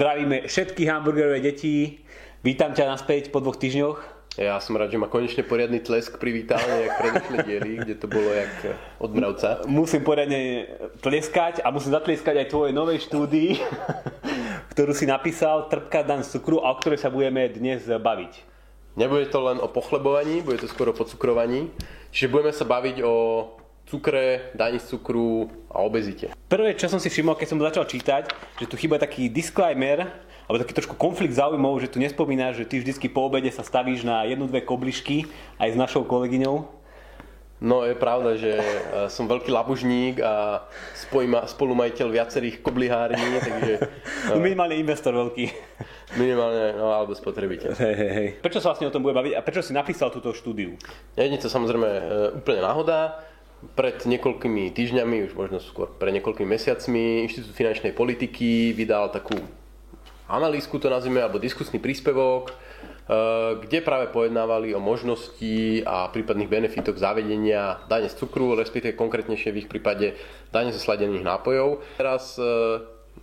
Zdravíme všetky hamburgerové deti. Vítam ťa naspäť po dvoch týždňoch. Ja som rád, že ma konečne poriadny tlesk privítal, jak predošlé diely, kde to bolo jak od mravca. Musím poriadne tleskať a musím zatlieskať aj tvojej novej štúdii, ktorú si napísal, Trpká dan cukru a o ktorej sa budeme dnes baviť. Nebude to len o pochlebovaní, bude to skôr o podcukrovaní. Čiže budeme sa baviť o cukre, daní z cukru a obezite. Prvé, čo som si všimol, keď som začal čítať, že tu chýba taký disclaimer, alebo taký trošku konflikt záujmov, že tu nespomínaš, že ty vždycky po obede sa stavíš na jednu, dve koblišky aj s našou kolegyňou. No je pravda, že e, som veľký labužník a spolumajiteľ viacerých koblihární, takže... No, minimálne investor veľký. Minimálne, no alebo spotrebiteľ. Hej, hej, hej. Prečo sa vlastne o tom bude baviť a prečo si napísal túto štúdiu? Nie je to samozrejme e, úplne náhoda pred niekoľkými týždňami, už možno skôr pred niekoľkými mesiacmi, Inštitút finančnej politiky vydal takú analýzku, to nazvime, alebo diskusný príspevok, eh, kde práve pojednávali o možnosti a prípadných benefitoch zavedenia dane z cukru, respektíve konkrétnejšie v ich prípade dane zo sladených nápojov. Teraz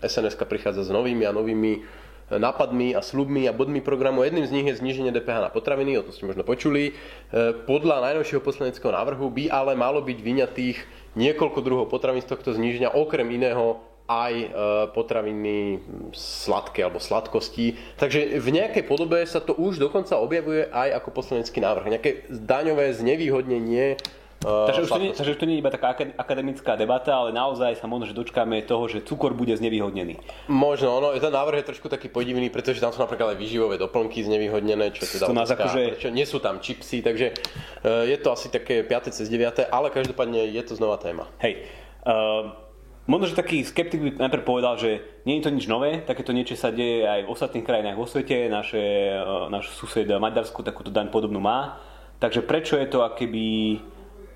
SNS prichádza s novými a novými nápadmi a slubmi a bodmi programu. Jedným z nich je zníženie DPH na potraviny, o tom ste možno počuli. E, podľa najnovšieho poslaneckého návrhu by ale malo byť vyňatých niekoľko druhov potravín z tohto zníženia, okrem iného aj e, potraviny sladké alebo sladkosti. Takže v nejakej podobe sa to už dokonca objavuje aj ako poslanecký návrh. Nejaké daňové znevýhodnenie Takže už, to nie, takže už to nie je iba taká akademická debata, ale naozaj sa možno, že dočkáme toho, že cukor bude znevýhodnený. Možno, ono, ten návrh je trošku taký podivný, pretože tam sú napríklad aj výživové doplnky znevýhodnené, čo teda nás akože... prečo nie sú tam čipsy, takže uh, je to asi také 5. cez 9. ale každopádne je to znova téma. Hej, uh, možno, že taký skeptik by najprv povedal, že nie je to nič nové, takéto niečo sa deje aj v ostatných krajinách vo svete, naše, náš sused Maďarsko takúto daň podobnú má, takže prečo je to akéby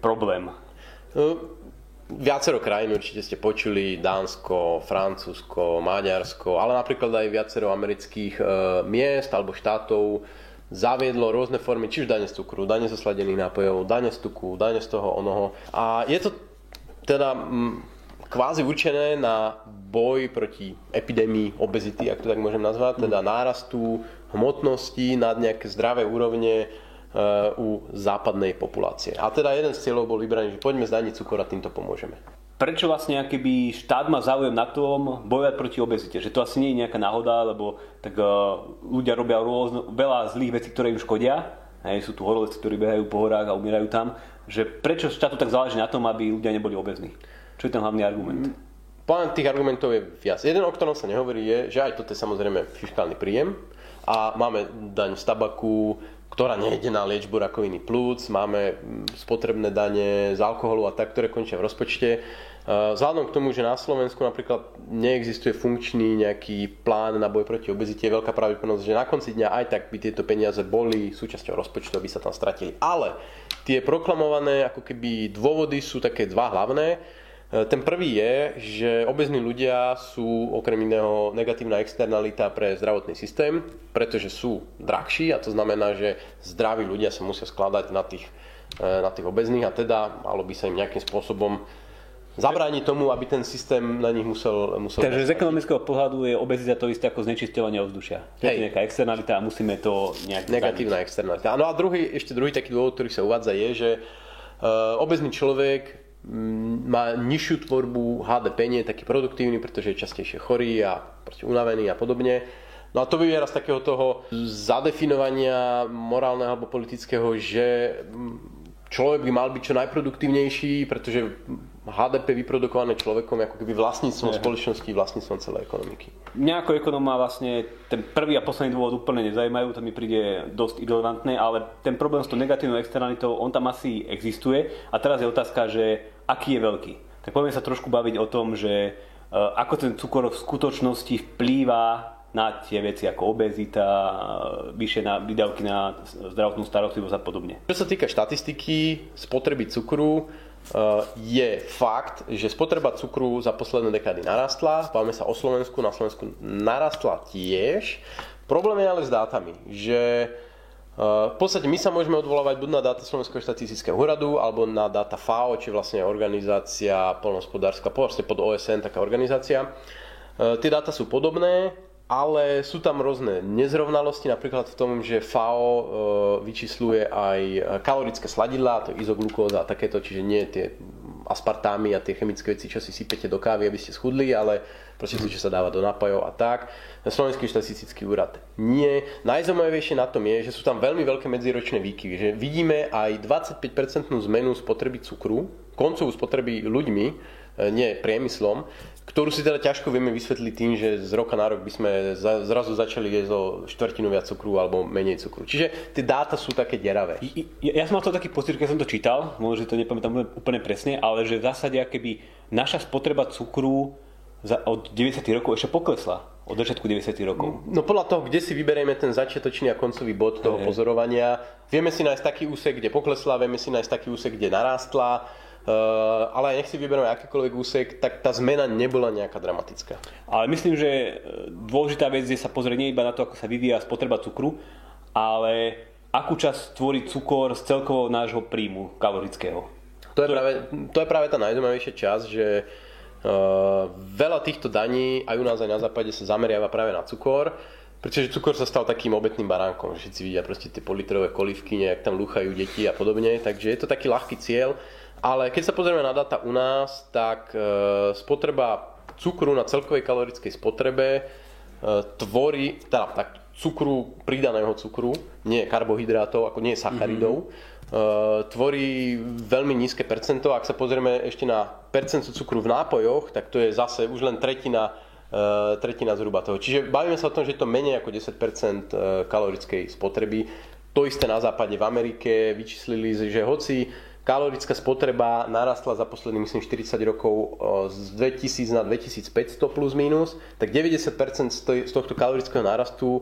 problém? No, viacero krajín určite ste počuli, Dánsko, Francúzsko, Maďarsko, ale napríklad aj viacero amerických e, miest alebo štátov zaviedlo rôzne formy, či už dane z cukru, dane zo sladených nápojov, dane z tuku, dane z toho onoho. A je to teda m, kvázi určené na boj proti epidémii obezity, ak to tak môžem nazvať, teda nárastu hmotnosti nad nejaké zdravé úrovne u západnej populácie. A teda jeden z cieľov bol vybraný, že poďme zdaniť cukor a týmto pomôžeme. Prečo vlastne keby štát má záujem na tom bojovať proti obezite? Že to asi nie je nejaká náhoda, lebo tak uh, ľudia robia rôzno, veľa zlých vecí, ktoré im škodia. Hej, sú tu horoleci, ktorí behajú po horách a umierajú tam. Že prečo štátu tak záleží na tom, aby ľudia neboli obezní? Čo je ten hlavný argument? Plán tých argumentov je viac. Jeden, o ktorom sa nehovorí, je, že aj toto je samozrejme fiskálny príjem a máme daň z tabaku, ktorá nejde na liečbu rakoviny plúc, máme mm, spotrebné dane z alkoholu a tak, ktoré končia v rozpočte. E, vzhľadom k tomu, že na Slovensku napríklad neexistuje funkčný nejaký plán na boj proti obezite, je veľká pravdepodobnosť, že na konci dňa aj tak by tieto peniaze boli súčasťou rozpočtu, aby sa tam stratili. Ale tie proklamované ako keby dôvody sú také dva hlavné. E, ten prvý je, že obezní ľudia sú okrem iného negatívna externalita pre zdravotný systém, pretože sú drahší a to znamená, že zdraví ľudia sa musia skladať na tých, e, na tých obezných a teda malo by sa im nejakým spôsobom zabrániť tomu, aby ten systém na nich musel... musel Takže z ekonomického pohľadu je obezita to isté ako znečisťovanie ovzdušia. To je nejaká externalita a musíme to nejak... Negatívna externalita. No a druhý, ešte druhý taký dôvod, ktorý sa uvádza je, že uh, obezný človek má nižšiu tvorbu HDP, nie je taký produktívny, pretože je častejšie chorý a unavený a podobne. No a to vyviera z takého toho zadefinovania morálneho alebo politického, že človek by mal byť čo najproduktívnejší, pretože HDP vyprodukované človekom ako keby vlastníctvom spoločnosti, vlastníctvom celej ekonomiky. Mňa ako ekonóma vlastne ten prvý a posledný dôvod úplne nezajímajú, to mi príde dosť irrelevantné, ale ten problém s tou negatívnou externalitou, on tam asi existuje a teraz je otázka, že aký je veľký. Tak poďme sa trošku baviť o tom, že e, ako ten cukor v skutočnosti vplýva na tie veci ako obezita, vyššie na výdavky na zdravotnú starostlivosť a podobne. Čo sa týka štatistiky spotreby cukru, Eh, je fakt, že spotreba cukru za posledné dekády narastla. Bavíme sa o Slovensku, na Slovensku narastla tiež. Problém je ale s dátami, že eh, v podstate my sa môžeme odvolávať buď na dáta Slovenského štatistického úradu, alebo na dáta FAO, či vlastne organizácia polnohospodárska, vlastne pod OSN taká organizácia. Eh, tie dáta sú podobné, ale sú tam rôzne nezrovnalosti, napríklad v tom, že FAO e, vyčísluje aj kalorické sladidlá, to izoglukóza a takéto, čiže nie tie aspartámy a tie chemické veci, čo si sypete do kávy, aby ste schudli, ale proste to, čo sa dáva do nápojov a tak. Slovenský štatistický úrad nie. Najzaujímavejšie na tom je, že sú tam veľmi veľké medziročné výkyvy, že vidíme aj 25% zmenu spotreby cukru, koncovú spotreby ľuďmi, e, nie priemyslom, ktorú si teda ťažko vieme vysvetliť tým, že z roka na rok by sme zrazu začali jesť o štvrtinu viac cukru alebo menej cukru. Čiže tie dáta sú také deravé. Ja, ja som mal to taký pocit, keď som to čítal, možno, že to nepamätám úplne presne, ale že v zásade keby naša spotreba cukru za, od 90. rokov ešte poklesla. Od začiatku 90. rokov. No podľa toho, kde si vyberieme ten začiatočný a koncový bod toho hey. pozorovania, vieme si nájsť taký úsek, kde poklesla, vieme si nájsť taký úsek, kde narástla ale nech si vyberieme akýkoľvek úsek, tak tá zmena nebola nejaká dramatická. Ale myslím, že dôležitá vec je sa pozrieť nie iba na to, ako sa vyvíja spotreba cukru, ale akú časť tvorí cukor z celkového nášho príjmu kalorického. To je, práve, to je práve tá najzaujímavejšia časť, že uh, veľa týchto daní aj u nás aj na západe sa zameriava práve na cukor, pretože cukor sa stal takým obetným baránkom. Všetci vidia proste tie politrové kolivky, nejak tam lúchajú deti a podobne, takže je to taký ľahký cieľ. Ale keď sa pozrieme na data u nás, tak e, spotreba cukru na celkovej kalorickej spotrebe e, tvorí, teda tak cukru, pridaného cukru, nie karbohydrátov, ako nie sacharidov, mm-hmm. tvorí veľmi nízke percento. Ak sa pozrieme ešte na percento cukru v nápojoch, tak to je zase už len tretina, tretina zhruba toho. Čiže bavíme sa o tom, že je to menej ako 10% kalorickej spotreby. To isté na západe v Amerike vyčíslili, že hoci kalorická spotreba narastla za posledných myslím 40 rokov z 2000 na 2500 plus minus, tak 90% z tohto kalorického nárastu e,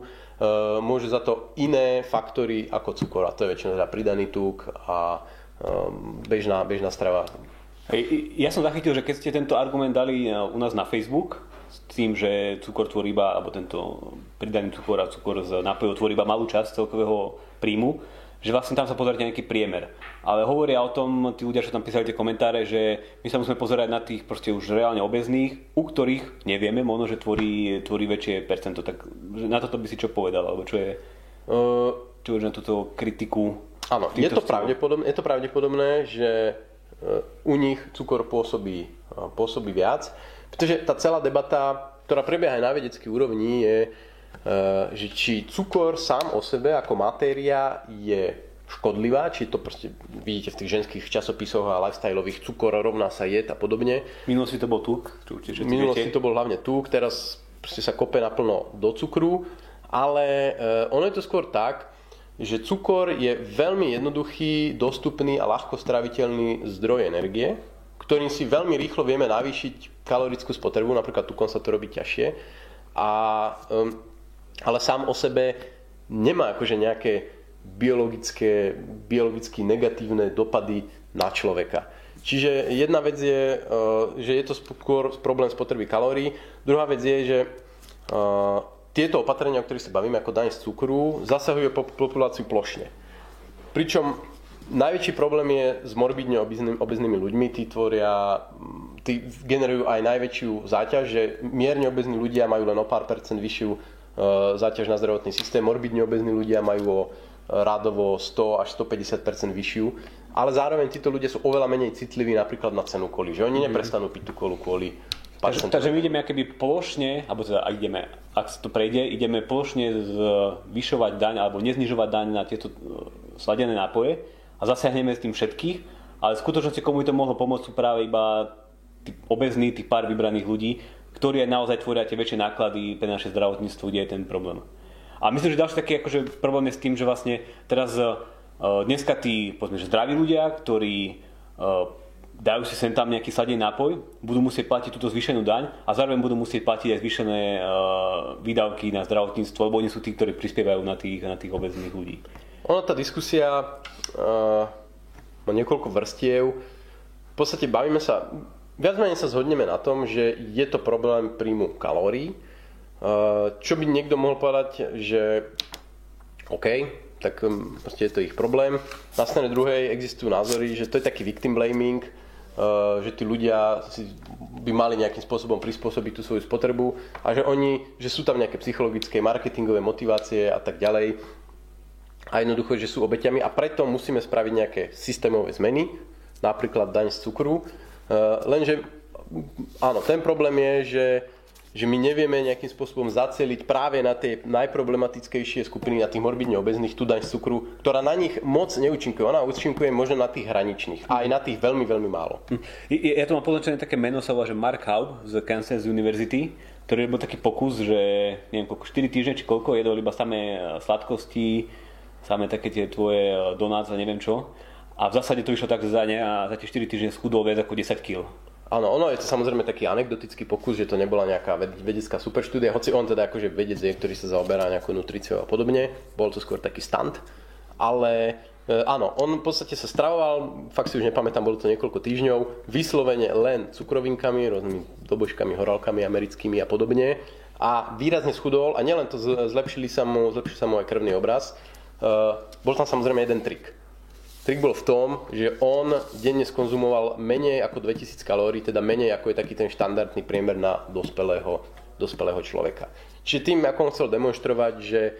môže za to iné faktory ako cukor a to je väčšinou teda pridaný tuk a e, bežná, bežná strava. Ja som zachytil, že keď ste tento argument dali e, u nás na Facebook, s tým, že cukor tvorí iba, alebo tento pridaný cukor a cukor z nápojov tvorí iba malú časť celkového príjmu, že vlastne tam sa pozeráte nejaký priemer. Ale hovoria o tom tí ľudia, čo tam písali tie komentáre, že my sa musíme pozerať na tých proste už reálne obezných, u ktorých nevieme, možno, že tvorí, tvorí väčšie percento. Tak na toto by si čo povedal, alebo čo je, čo je na túto kritiku? Áno, je to, pravdepodobné, je to pravdepodobné, že uh, u nich cukor pôsobí, uh, pôsobí viac, pretože tá celá debata, ktorá prebieha aj na vedeckej úrovni, je, že či cukor sám o sebe ako matéria je škodlivá, či to proste vidíte v tých ženských časopisoch a lifestyleových cukor rovná sa jed a podobne. Minulosti to bol tuk. V minulosti to bol hlavne tuk, teraz proste sa kope naplno do cukru, ale uh, ono je to skôr tak, že cukor je veľmi jednoduchý, dostupný a ľahko straviteľný zdroj energie, ktorým si veľmi rýchlo vieme navýšiť kalorickú spotrebu, napríklad tukom sa to robí ťažšie. A um, ale sám o sebe nemá akože nejaké biologické, biologicky negatívne dopady na človeka. Čiže jedna vec je, eh, že je to skôr problém spotreby kalórií. Druhá vec je, že eh, tieto opatrenia, o ktorých sa bavíme ako daň z cukru, zasahujú populáciu plošne. Pričom najväčší problém je s morbidne obeznými ľuďmi. Tí tvoria, tí generujú aj najväčšiu záťaž, že mierne obezní ľudia majú len o pár percent vyššiu záťaž na zdravotný systém. Morbidne obezní ľudia majú o e, rádovo 100 až 150% vyššiu, ale zároveň títo ľudia sú oveľa menej citliví napríklad na cenu koli, že oni mhm. neprestanú piť tú kolu kvôli Takže, takže my ideme keby plošne, alebo teda ak ideme, ak to prejde, ideme plošne zvyšovať daň alebo neznižovať daň na tieto e, sladené nápoje a zasiahneme s tým všetkých, ale v skutočnosti komu to mohlo pomôcť sú práve iba tí obezní, tých pár vybraných ľudí, ktorí aj naozaj tvoria tie väčšie náklady pre naše zdravotníctvo, kde je ten problém. A myslím, že ďalší taký akože problém je s tým, že vlastne teraz uh, dneska tí povedzme, že zdraví ľudia, ktorí uh, dajú si sem tam nejaký sladený nápoj, budú musieť platiť túto zvýšenú daň a zároveň budú musieť platiť aj zvýšené uh, výdavky na zdravotníctvo, lebo oni sú tí, ktorí prispievajú na tých, na tých obezných ľudí. Ono, tá diskusia uh, má niekoľko vrstiev. V podstate bavíme sa, Viac menej sa zhodneme na tom, že je to problém príjmu kalórií. Čo by niekto mohol povedať, že OK, tak um, proste je to ich problém. Na strane druhej existujú názory, že to je taký victim blaming, že tí ľudia si by mali nejakým spôsobom prispôsobiť tú svoju spotrebu a že oni, že sú tam nejaké psychologické, marketingové motivácie a tak ďalej a jednoducho, že sú obeťami a preto musíme spraviť nejaké systémové zmeny, napríklad daň z cukru, lenže áno, ten problém je, že že my nevieme nejakým spôsobom zaceliť práve na tie najproblematickejšie skupiny, na tých morbidne obezných, tú daň z cukru, ktorá na nich moc neúčinkuje. Ona účinkuje možno na tých hraničných aj na tých veľmi, veľmi málo. Ja tu mám poznačené také meno, sa volá, že Mark Haub z Kansas University, ktorý bol taký pokus, že neviem, koľko, 4 týždne či koľko, jedol iba samé sladkosti, samé také tie tvoje donáce a neviem čo. A v zásade to išlo tak za ne a za tie 4 týždne schudol viac ako 10 kg. Áno, ono je to samozrejme taký anekdotický pokus, že to nebola nejaká vedecká superštúdia, hoci on teda akože vedec je, ktorý sa zaoberá nejakou nutriciou a podobne, bol to skôr taký stand, ale e, áno, on v podstate sa stravoval, fakt si už nepamätám, bolo to niekoľko týždňov, vyslovene len cukrovinkami, rôznymi dobožkami, horálkami americkými a podobne. A výrazne schudol a nielen to zlepšili sa mu, zlepšil sa mu aj krvný obraz, e, bol tam samozrejme jeden trik Trik bol v tom, že on denne skonzumoval menej ako 2000 kalórií, teda menej ako je taký ten štandardný priemer na dospelého, dospelého človeka. Čiže tým, ako on chcel demonstrovať, že e,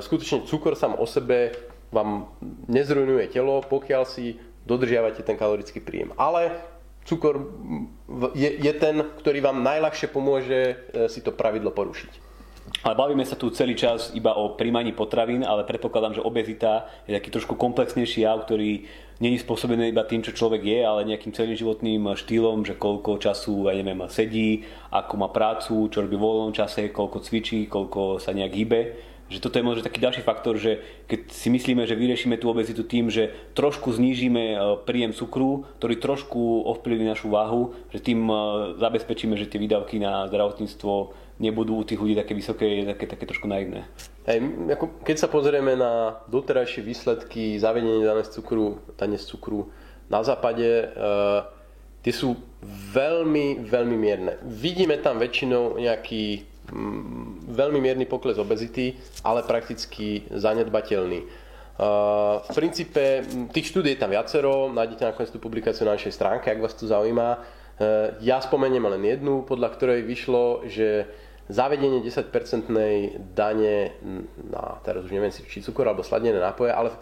skutočne cukor sám o sebe vám nezrujnuje telo, pokiaľ si dodržiavate ten kalorický príjem. Ale cukor je, je ten, ktorý vám najľahšie pomôže e, si to pravidlo porušiť. Ale bavíme sa tu celý čas iba o príjmaní potravín, ale predpokladám, že obezita je taký trošku komplexnejší jav, ktorý není spôsobený iba tým, čo človek je, ale nejakým celým životným štýlom, že koľko času, ja neviem, sedí, ako má prácu, čo robí v voľnom čase, koľko cvičí, koľko sa nejak hýbe. Že toto je možno taký ďalší faktor, že keď si myslíme, že vyriešime tú obezitu tým, že trošku znížime e, príjem cukru, ktorý trošku ovplyvní našu váhu, že tým e, zabezpečíme, že tie výdavky na zdravotníctvo nebudú u tých ľudí také vysoké, také, také trošku naivné. Hej, ako keď sa pozrieme na doterajšie výsledky zavedenia dane z cukru, dane z cukru na západe, uh, tie sú veľmi, veľmi mierne. Vidíme tam väčšinou nejaký mm, veľmi mierny pokles obezity, ale prakticky zanedbateľný. Uh, v princípe tých štúdí je tam viacero, nájdete nakoniec tú publikáciu na našej stránke, ak vás to zaujíma. Uh, ja spomeniem len jednu, podľa ktorej vyšlo, že zavedenie 10-percentnej dane na, teraz už neviem či cukor alebo sladené nápoje, ale e,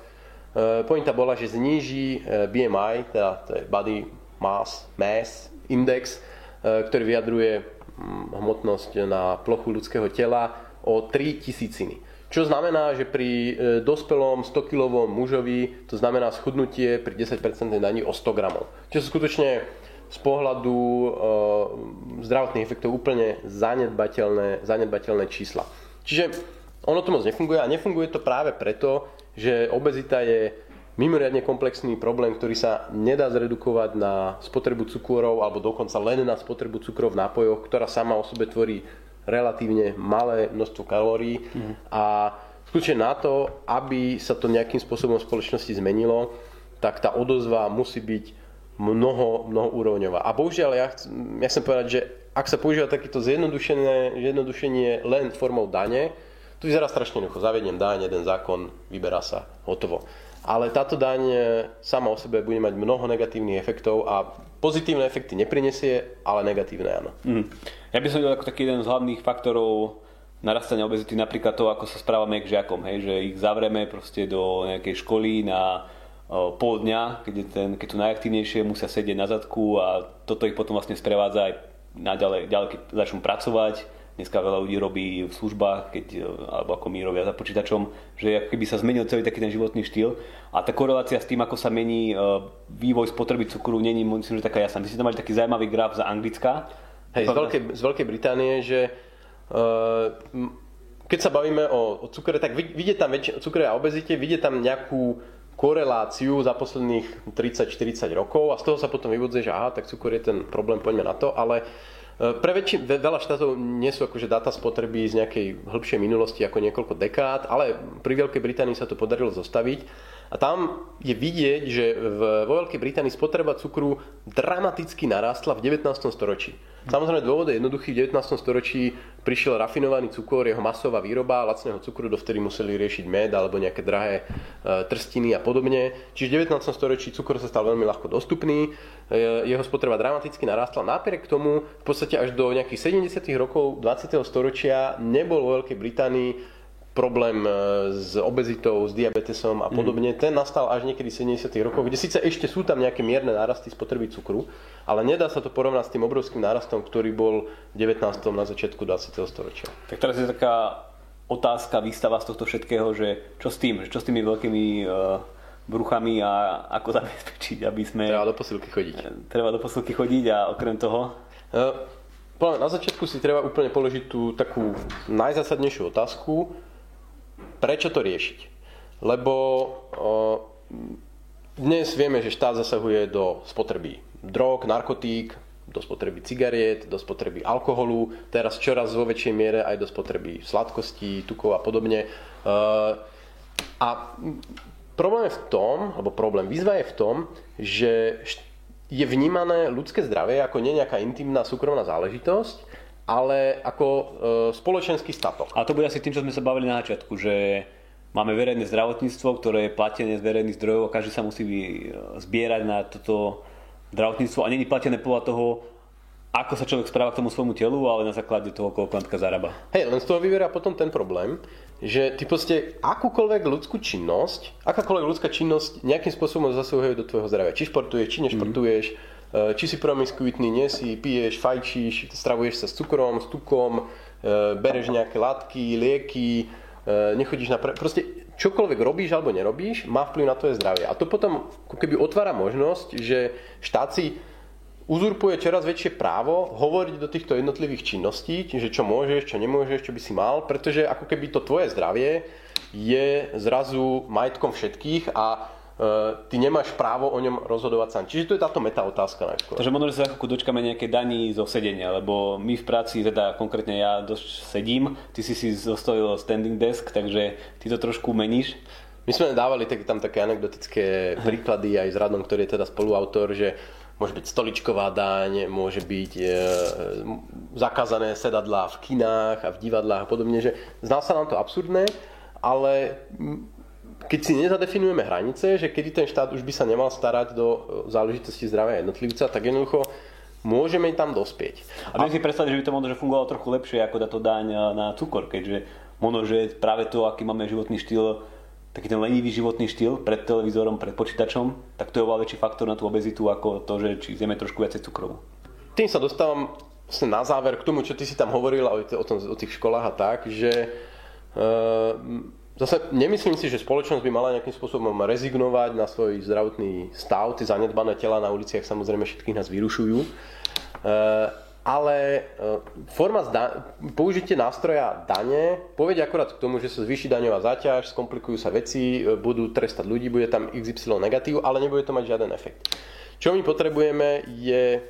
pointa bola, že zníži e, BMI, teda to je Body Mass, Mass Index, e, ktorý vyjadruje hm, hmotnosť na plochu ľudského tela o 3 tisíciny. Čo znamená, že pri e, dospelom 100-kilovom mužovi to znamená schudnutie pri 10% daní o 100 gramov. Čiže skutočne z pohľadu e, zdravotných efektov úplne zanedbateľné, zanedbateľné čísla. Čiže ono to moc nefunguje a nefunguje to práve preto, že obezita je mimoriadne komplexný problém, ktorý sa nedá zredukovať na spotrebu cukrov alebo dokonca len na spotrebu cukrov v nápojoch, ktorá sama o sebe tvorí relatívne malé množstvo kalórií mm. a skutočne na to, aby sa to nejakým spôsobom v spoločnosti zmenilo, tak tá odozva musí byť mnoho, mnoho úrovňová. A bohužiaľ, ja, ja chcem povedať, že ak sa používa takýto zjednodušenie len formou dane, to vyzerá strašne jednoducho. Zavediem daň, jeden zákon, vyberá sa, hotovo. Ale táto daň e, sama o sebe bude mať mnoho negatívnych efektov a pozitívne efekty neprinesie, ale negatívne áno. Mm. Ja by som videl ako taký jeden z hlavných faktorov narastania obezity napríklad to, ako sa správame k žiakom, hej, že ich zavrieme proste do nejakej školy na pol dňa, keď, ten, keď sú najaktívnejšie, musia sedieť na zadku a toto ich potom vlastne sprevádza aj naďalej, ďalej, keď začnú pracovať. Dneska veľa ľudí robí v službách, keď, e, alebo ako my robia za počítačom, že keby sa zmenil celý taký ten životný štýl. A tá korelácia s tým, ako sa mení e, vývoj spotreby cukru, není myslím, že taká jasná. My si tam mali taký zaujímavý graf za Anglická. Hej, z Veľkej, z Veľkej Británie, že uh, keď sa bavíme o, o cukre, tak vidie tam väčšie, cukre a obezite, vidie tam nejakú koreláciu za posledných 30-40 rokov a z toho sa potom vyvodzuje, že aha, tak cukor je ten problém, poďme na to, ale e, pre väčši, veľa štátov nie sú akože dáta spotreby z nejakej hĺbšej minulosti ako niekoľko dekád, ale pri Veľkej Británii sa to podarilo zostaviť. A tam je vidieť, že v, vo Veľkej Británii spotreba cukru dramaticky narastla v 19. storočí. Samozrejme dôvod je jednoduchý. V 19. storočí prišiel rafinovaný cukor, jeho masová výroba, lacného cukru, dovtedy museli riešiť med alebo nejaké drahé e, trstiny a podobne. Čiže v 19. storočí cukor sa stal veľmi ľahko dostupný, e, jeho spotreba dramaticky narastla. Napriek tomu v podstate až do nejakých 70. rokov 20. storočia nebol vo Veľkej Británii problém e, s obezitou, s diabetesom a podobne, mm. ten nastal až niekedy v 70. rokoch, kde síce ešte sú tam nejaké mierne nárasty spotreby cukru, ale nedá sa to porovnať s tým obrovským nárastom, ktorý bol v 19. na začiatku 20. storočia. Tak teraz je taká otázka, výstava z tohto všetkého, že čo s tým, čo s tými veľkými uh, bruchami a ako zabezpečiť, aby sme... Treba do posilky chodiť. Treba do posilky chodiť a okrem toho... Na začiatku si treba úplne položiť tú takú najzásadnejšiu otázku, Prečo to riešiť? Lebo dnes vieme, že štát zasahuje do spotreby drog, narkotík, do spotreby cigariet, do spotreby alkoholu, teraz čoraz vo väčšej miere aj do spotreby sladkostí, tukov a podobne. A problém je v tom, alebo problém, výzva je v tom, že je vnímané ľudské zdravie ako nie nejaká intimná súkromná záležitosť, ale ako e, spoločenský statok. A to bude asi tým, čo sme sa bavili na začiatku, že máme verejné zdravotníctvo, ktoré je platené z verejných zdrojov a každý sa musí zbierať na toto zdravotníctvo a není platené podľa toho, ako sa človek správa k tomu svojmu telu, ale na základe toho, koľko napríklad zarába. Hej, len z toho vyverá potom ten problém, že ty proste akúkoľvek ľudskú činnosť, akákoľvek ľudská činnosť nejakým spôsobom zasahuje do tvojho zdravia. Či športuješ, či nešportuješ, mm Eh, či si promiskuitný, nie si, piješ, fajčíš, stravuješ sa s cukrom, s tukom, eh, bereš nejaké látky, lieky, eh, nechodíš na... Pre... Proste čokoľvek robíš alebo nerobíš, má vplyv na tvoje zdravie. A to potom keby otvára možnosť, že štát si uzurpuje čoraz väčšie právo hovoriť do týchto jednotlivých činností, že čo môžeš, čo nemôžeš, čo by si mal, pretože ako keby to tvoje zdravie je zrazu majetkom všetkých a ty nemáš právo o ňom rozhodovať sám. Čiže to je táto meta otázka najskôr. Takže možno, že sa ako dočkame nejaké daní zo sedenia, lebo my v práci, teda konkrétne ja dosť sedím, ty si si zostavil standing desk, takže ty to trošku meníš. My sme dávali tak, tam také anekdotické príklady aj s Radom, ktorý je teda spoluautor, že môže byť stoličková daň, môže byť e, zakázané sedadlá v kinách a v divadlách a podobne, že zdá sa nám to absurdné, ale keď si nezadefinujeme hranice, že kedy ten štát už by sa nemal starať do e, záležitosti zdravia jednotlivca, tak jednoducho môžeme tam dospieť. A viem si predstaviť, že by to možno fungovalo trochu lepšie ako táto daň e, na cukor, keďže možno, že práve to, aký máme životný štýl, taký ten lenivý životný štýl pred televízorom, pred počítačom, tak to je oveľa väčší faktor na tú obezitu ako to, že či zjeme trošku viacej cukrov. Tým sa dostávam vlastne na záver k tomu, čo ty si tam hovoril o, tom, o tých školách a tak, že uh, Zase nemyslím si, že spoločnosť by mala nejakým spôsobom rezignovať na svoj zdravotný stav. Tie zanedbané tela na uliciach samozrejme všetkých nás vyrušujú. E, ale e, forma zda- použitie nástroja dane povedie akorát k tomu, že sa zvýši daňová záťaž, skomplikujú sa veci, e, budú trestať ľudí, bude tam XY negatív, ale nebude to mať žiaden efekt. Čo my potrebujeme je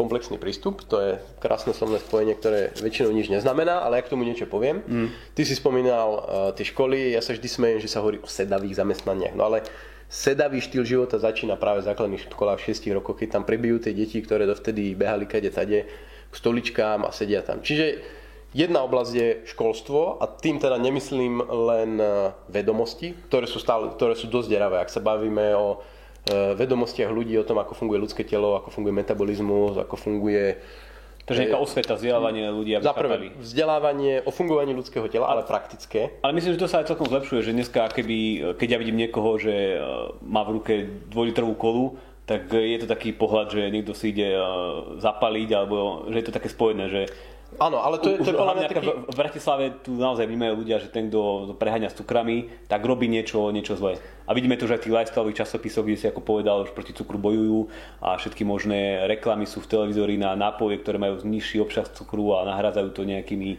komplexný prístup, to je krásne slovné spojenie, ktoré väčšinou nič neznamená, ale ja k tomu niečo poviem. Mm. Ty si spomínal uh, tie školy, ja sa vždy smejem, že sa hovorí o sedavých zamestnaniach, no ale sedavý štýl života začína práve v základných školách v 6 rokoch, keď tam prebijú tie deti, ktoré dovtedy behali kade tade k stoličkám a sedia tam. Čiže jedna oblasť je školstvo a tým teda nemyslím len uh, vedomosti, ktoré sú, stále, ktoré sú dosť deravé. Ak sa bavíme o E, vedomostiach ľudí o tom, ako funguje ľudské telo, ako funguje metabolizmus, ako funguje Takže nejaká osveta, vzdelávanie ľudí, aby Za prvé, vzdelávanie o fungovaní ľudského tela, ale praktické. Ale myslím, že to sa aj celkom zlepšuje, že dneska, keby, keď ja vidím niekoho, že e, má v ruke dvojlitrovú kolu, tak je to taký pohľad, že niekto si ide e, zapaliť, alebo že je to také spojené, že Áno, ale to je, to je podľa mňa taký... V Bratislave tu naozaj vnímajú ľudia, že ten, kto preháňa s cukrami, tak robí niečo, niečo zlé. A vidíme to, že aj v tých lifestyleových časopisoch, kde si ako povedal, už proti cukru bojujú a všetky možné reklamy sú v televízori na nápoje, ktoré majú nižší obsah cukru a nahrádzajú to nejakými...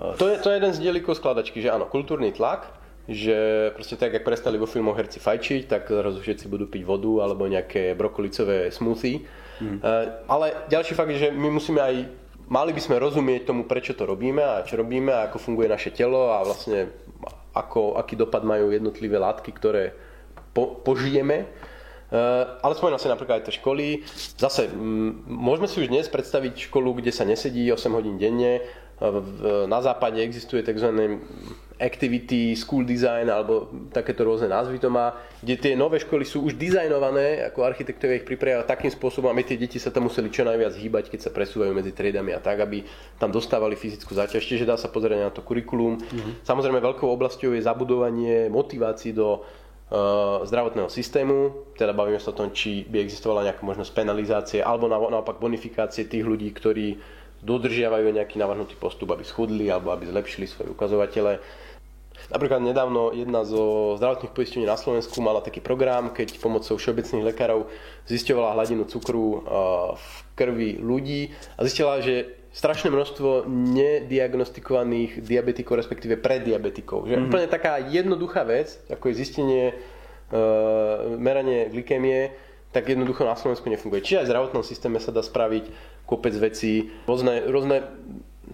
Uh... To, je, to je jeden z dielikov skladačky, že áno, kultúrny tlak, že proste tak, ak prestali vo filmoch herci fajčiť, tak zrazu všetci budú piť vodu alebo nejaké brokolicové smoothie. Mm. Ale ďalší fakt je, že my musíme aj mali by sme rozumieť tomu, prečo to robíme a čo robíme a ako funguje naše telo a vlastne ako, aký dopad majú jednotlivé látky, ktoré po, požijeme. Uh, ale spomínam si napríklad aj tie školy. Zase, m, môžeme si už dnes predstaviť školu, kde sa nesedí 8 hodín denne, na západe existuje tzv. activity, school design alebo takéto rôzne názvy to má, kde tie nové školy sú už dizajnované, ako architektovia ich pripravia takým spôsobom, aby tie deti sa tam museli čo najviac hýbať, keď sa presúvajú medzi triedami a tak, aby tam dostávali fyzickú záťaž. Čiže dá sa pozrieť na to kurikulum. Mm-hmm. Samozrejme veľkou oblasťou je zabudovanie motivácií do uh, zdravotného systému, teda bavíme sa o tom, či by existovala nejaká možnosť penalizácie alebo naopak bonifikácie tých ľudí, ktorí dodržiavajú nejaký navrhnutý postup, aby schudli alebo aby zlepšili svoje ukazovatele. Napríklad nedávno jedna zo zdravotných poistení na Slovensku mala taký program, keď pomocou všeobecných lekárov zisťovala hladinu cukru v krvi ľudí a zistila, že strašné množstvo nediagnostikovaných diabetikov, respektíve prediabetikov. Že mm-hmm. úplne taká jednoduchá vec, ako je zistenie, uh, meranie glykémie, tak jednoducho na Slovensku nefunguje. Čiže aj v zdravotnom systéme sa dá spraviť kopec vecí, rôzne, rôzne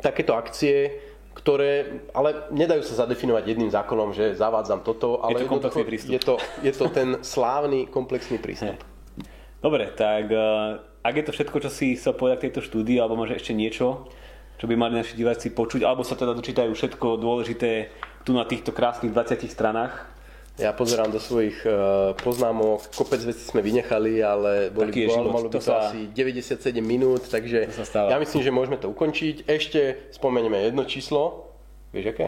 takéto akcie, ktoré, ale nedajú sa zadefinovať jedným zákonom, že zavádzam toto, ale je to komplexný prístup. Je to, je to ten slávny komplexný prístup. Dobre, tak uh, ak je to všetko, čo si chcel povedať k tejto štúdii, alebo možno ešte niečo, čo by mali naši diváci počuť, alebo sa teda dočítajú všetko dôležité tu na týchto krásnych 20 stranách, ja pozerám do svojich uh, poznámok, kopec vecí sme vynechali, ale boli, Taký bol, malo by to, sa... asi 97 minút, takže ja myslím, že môžeme to ukončiť. Ešte spomenieme jedno číslo. Vieš aké?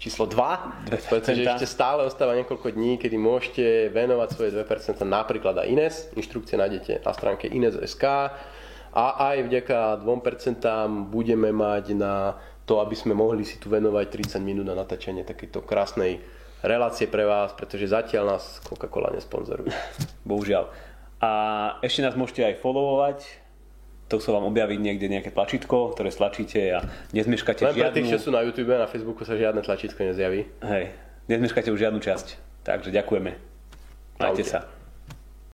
Číslo 2, pretože ešte stále ostáva niekoľko dní, kedy môžete venovať svoje 2% napríklad aj Ines. Inštrukcie nájdete na stránke ines.sk a aj vďaka 2% budeme mať na to, aby sme mohli si tu venovať 30 minút na natáčanie takéto krásnej relácie pre vás, pretože zatiaľ nás Coca-Cola nesponzoruje. Bohužiaľ. A ešte nás môžete aj followovať, to sa vám objaviť niekde nejaké tlačítko, ktoré stlačíte a nezmeškáte Len žiadnu... pre tých, čo sú na YouTube a na Facebooku sa žiadne tlačítko nezjaví. Hej, nezmeškáte už žiadnu časť. Takže ďakujeme. Majte sa.